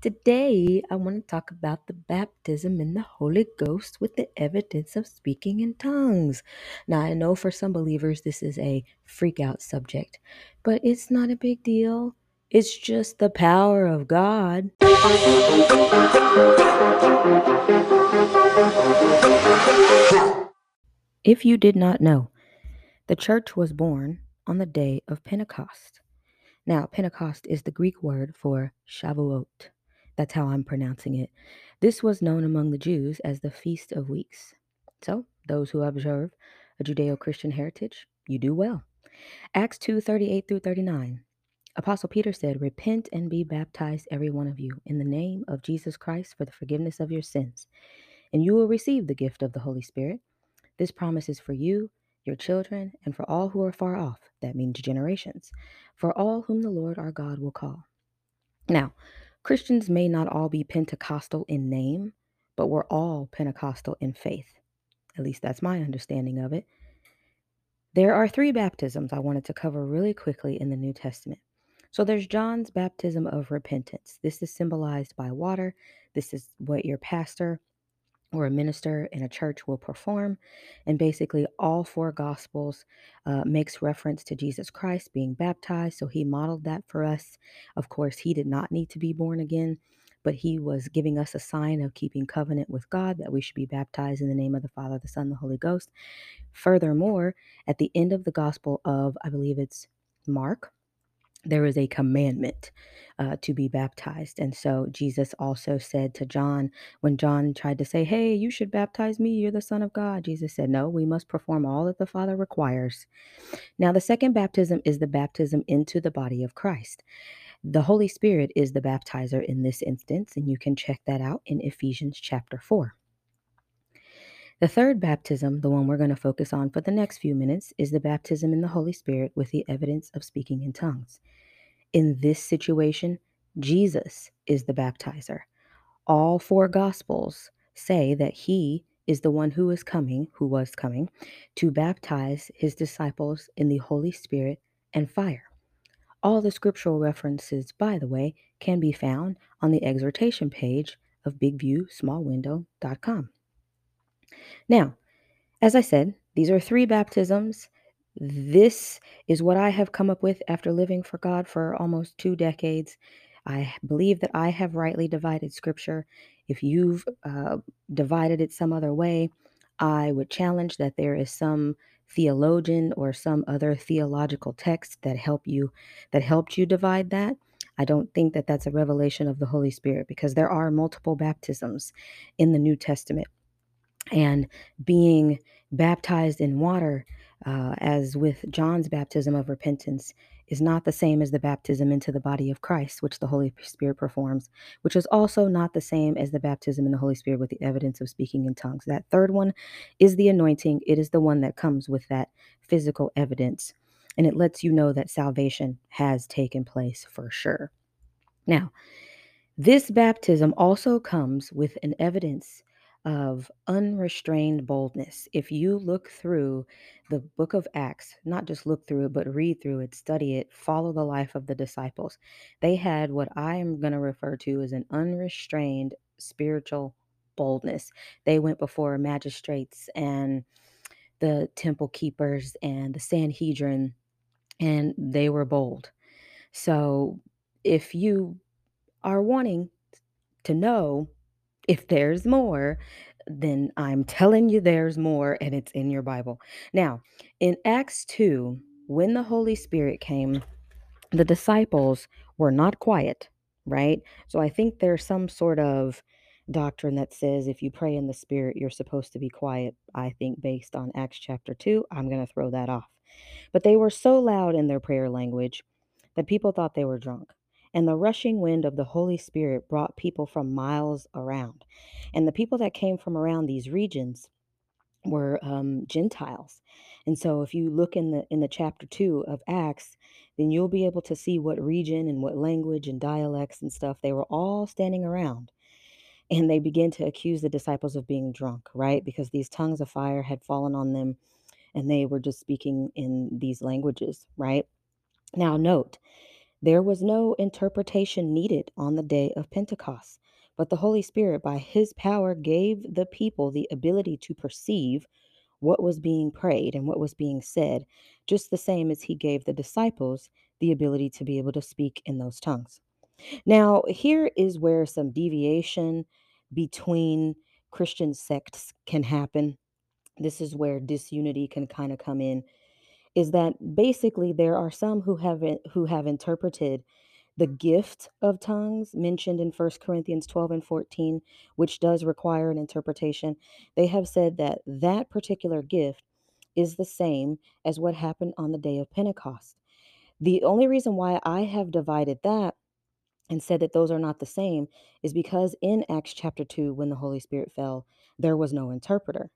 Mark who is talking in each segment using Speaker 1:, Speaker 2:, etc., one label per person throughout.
Speaker 1: Today, I want to talk about the baptism in the Holy Ghost with the evidence of speaking in tongues. Now, I know for some believers this is a freak out subject, but it's not a big deal. It's just the power of God. If you did not know, the church was born on the day of Pentecost. Now, Pentecost is the Greek word for Shavuot. That's how I'm pronouncing it. This was known among the Jews as the Feast of Weeks. So, those who observe a Judeo Christian heritage, you do well. Acts 2 38 through 39. Apostle Peter said, Repent and be baptized, every one of you, in the name of Jesus Christ for the forgiveness of your sins, and you will receive the gift of the Holy Spirit. This promise is for you, your children, and for all who are far off. That means generations. For all whom the Lord our God will call. Now, Christians may not all be Pentecostal in name, but we're all Pentecostal in faith. At least that's my understanding of it. There are three baptisms I wanted to cover really quickly in the New Testament. So there's John's baptism of repentance. This is symbolized by water. This is what your pastor or a minister in a church will perform. And basically, all four gospels uh, makes reference to Jesus Christ being baptized. So he modeled that for us. Of course, he did not need to be born again, but he was giving us a sign of keeping covenant with God that we should be baptized in the name of the Father, the Son, the Holy Ghost. Furthermore, at the end of the gospel of, I believe it's Mark, there is a commandment uh, to be baptized. And so Jesus also said to John, when John tried to say, Hey, you should baptize me, you're the Son of God, Jesus said, No, we must perform all that the Father requires. Now, the second baptism is the baptism into the body of Christ. The Holy Spirit is the baptizer in this instance, and you can check that out in Ephesians chapter 4. The third baptism, the one we're going to focus on for the next few minutes, is the baptism in the Holy Spirit with the evidence of speaking in tongues. In this situation, Jesus is the baptizer. All four gospels say that he is the one who is coming, who was coming, to baptize his disciples in the Holy Spirit and fire. All the scriptural references, by the way, can be found on the exhortation page of bigviewsmallwindow.com. Now, as I said, these are three baptisms. This is what I have come up with after living for God for almost two decades. I believe that I have rightly divided scripture. If you've uh, divided it some other way, I would challenge that there is some theologian or some other theological text that help you that helped you divide that. I don't think that that's a revelation of the Holy Spirit because there are multiple baptisms in the New Testament and being baptized in water, uh, as with John's baptism of repentance, is not the same as the baptism into the body of Christ, which the Holy Spirit performs, which is also not the same as the baptism in the Holy Spirit with the evidence of speaking in tongues. That third one is the anointing, it is the one that comes with that physical evidence, and it lets you know that salvation has taken place for sure. Now, this baptism also comes with an evidence of unrestrained boldness. If you look through the book of Acts, not just look through it, but read through it, study it, follow the life of the disciples, they had what I am going to refer to as an unrestrained spiritual boldness. They went before magistrates and the temple keepers and the Sanhedrin, and they were bold. So if you are wanting to know if there's more, then I'm telling you there's more, and it's in your Bible. Now, in Acts 2, when the Holy Spirit came, the disciples were not quiet, right? So I think there's some sort of doctrine that says if you pray in the Spirit, you're supposed to be quiet. I think based on Acts chapter 2, I'm going to throw that off. But they were so loud in their prayer language that people thought they were drunk and the rushing wind of the Holy Spirit brought people from miles around. And the people that came from around these regions were um, Gentiles. And so if you look in the in the chapter 2 of Acts, then you'll be able to see what region and what language and dialects and stuff they were all standing around. And they begin to accuse the disciples of being drunk, right? Because these tongues of fire had fallen on them and they were just speaking in these languages, right? Now note There was no interpretation needed on the day of Pentecost, but the Holy Spirit, by his power, gave the people the ability to perceive what was being prayed and what was being said, just the same as he gave the disciples the ability to be able to speak in those tongues. Now, here is where some deviation between Christian sects can happen. This is where disunity can kind of come in is that basically there are some who have who have interpreted the gift of tongues mentioned in 1 Corinthians 12 and 14, which does require an interpretation. They have said that that particular gift is the same as what happened on the day of Pentecost. The only reason why I have divided that and said that those are not the same is because in Acts chapter 2, when the Holy Spirit fell, there was no interpreter.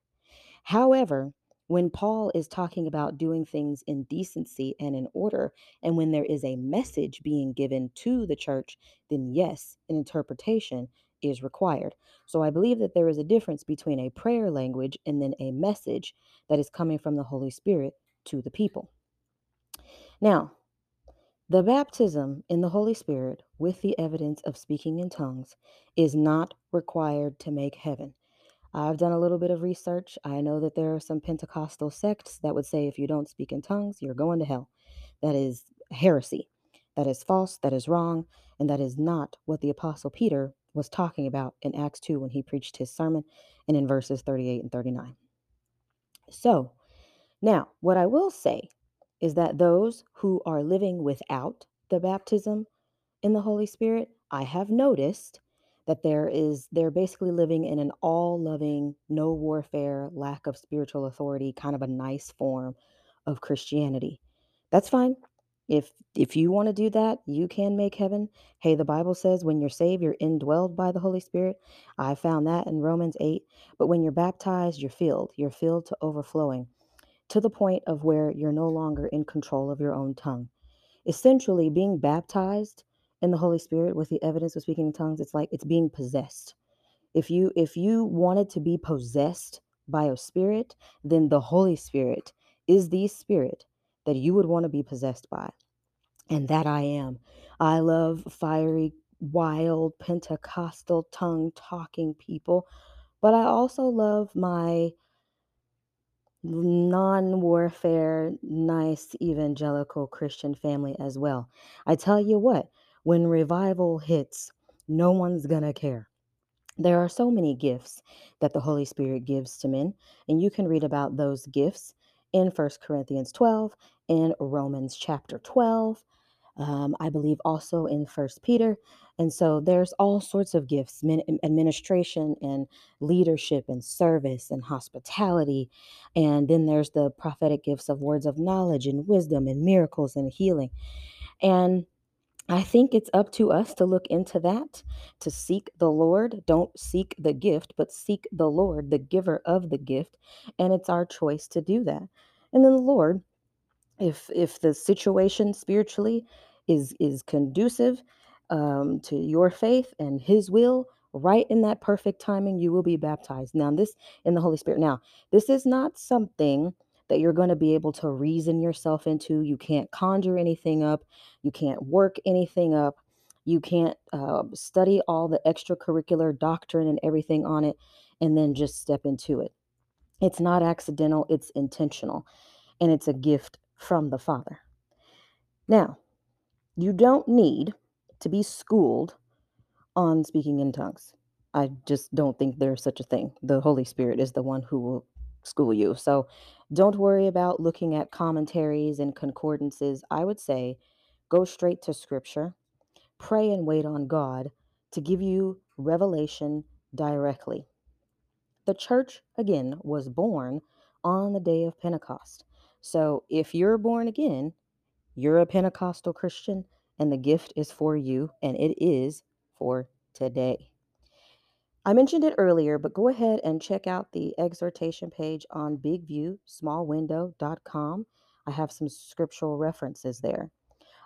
Speaker 1: However, when Paul is talking about doing things in decency and in order, and when there is a message being given to the church, then yes, an interpretation is required. So I believe that there is a difference between a prayer language and then a message that is coming from the Holy Spirit to the people. Now, the baptism in the Holy Spirit with the evidence of speaking in tongues is not required to make heaven. I've done a little bit of research. I know that there are some Pentecostal sects that would say if you don't speak in tongues, you're going to hell. That is heresy. That is false. That is wrong. And that is not what the Apostle Peter was talking about in Acts 2 when he preached his sermon and in verses 38 and 39. So, now, what I will say is that those who are living without the baptism in the Holy Spirit, I have noticed that there is they're basically living in an all-loving, no warfare, lack of spiritual authority, kind of a nice form of Christianity. That's fine. If if you want to do that, you can make heaven. Hey, the Bible says when you're saved, you're indwelled by the Holy Spirit. I found that in Romans 8. But when you're baptized, you're filled. You're filled to overflowing to the point of where you're no longer in control of your own tongue. Essentially, being baptized in the Holy Spirit with the evidence of speaking in tongues, it's like it's being possessed. If you if you wanted to be possessed by a spirit, then the Holy Spirit is the spirit that you would want to be possessed by. And that I am. I love fiery, wild, Pentecostal tongue talking people, but I also love my non warfare, nice evangelical Christian family as well. I tell you what, when revival hits, no one's going to care. There are so many gifts that the Holy Spirit gives to men, and you can read about those gifts in 1 Corinthians 12, in Romans chapter 12, um, I believe also in First Peter. And so there's all sorts of gifts, administration and leadership and service and hospitality. And then there's the prophetic gifts of words of knowledge and wisdom and miracles and healing. And I think it's up to us to look into that, to seek the Lord. Don't seek the gift, but seek the Lord, the giver of the gift. And it's our choice to do that. And then the Lord if if the situation spiritually is is conducive um, to your faith and his will right in that perfect timing you will be baptized now this in the holy spirit now this is not something that you're going to be able to reason yourself into you can't conjure anything up you can't work anything up you can't uh, study all the extracurricular doctrine and everything on it and then just step into it it's not accidental it's intentional and it's a gift from the Father. Now, you don't need to be schooled on speaking in tongues. I just don't think there's such a thing. The Holy Spirit is the one who will school you. So don't worry about looking at commentaries and concordances. I would say go straight to Scripture, pray and wait on God to give you revelation directly. The church, again, was born on the day of Pentecost. So if you're born again, you're a Pentecostal Christian, and the gift is for you, and it is for today. I mentioned it earlier, but go ahead and check out the exhortation page on bigviewsmallwindow.com. I have some scriptural references there.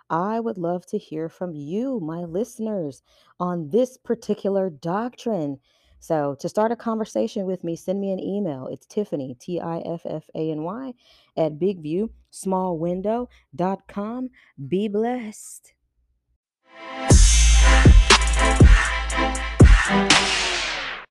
Speaker 1: I would love to hear from you, my listeners, on this particular doctrine. So, to start a conversation with me, send me an email. It's Tiffany, T I F F A N Y, at bigviewsmallwindow.com. Be blessed.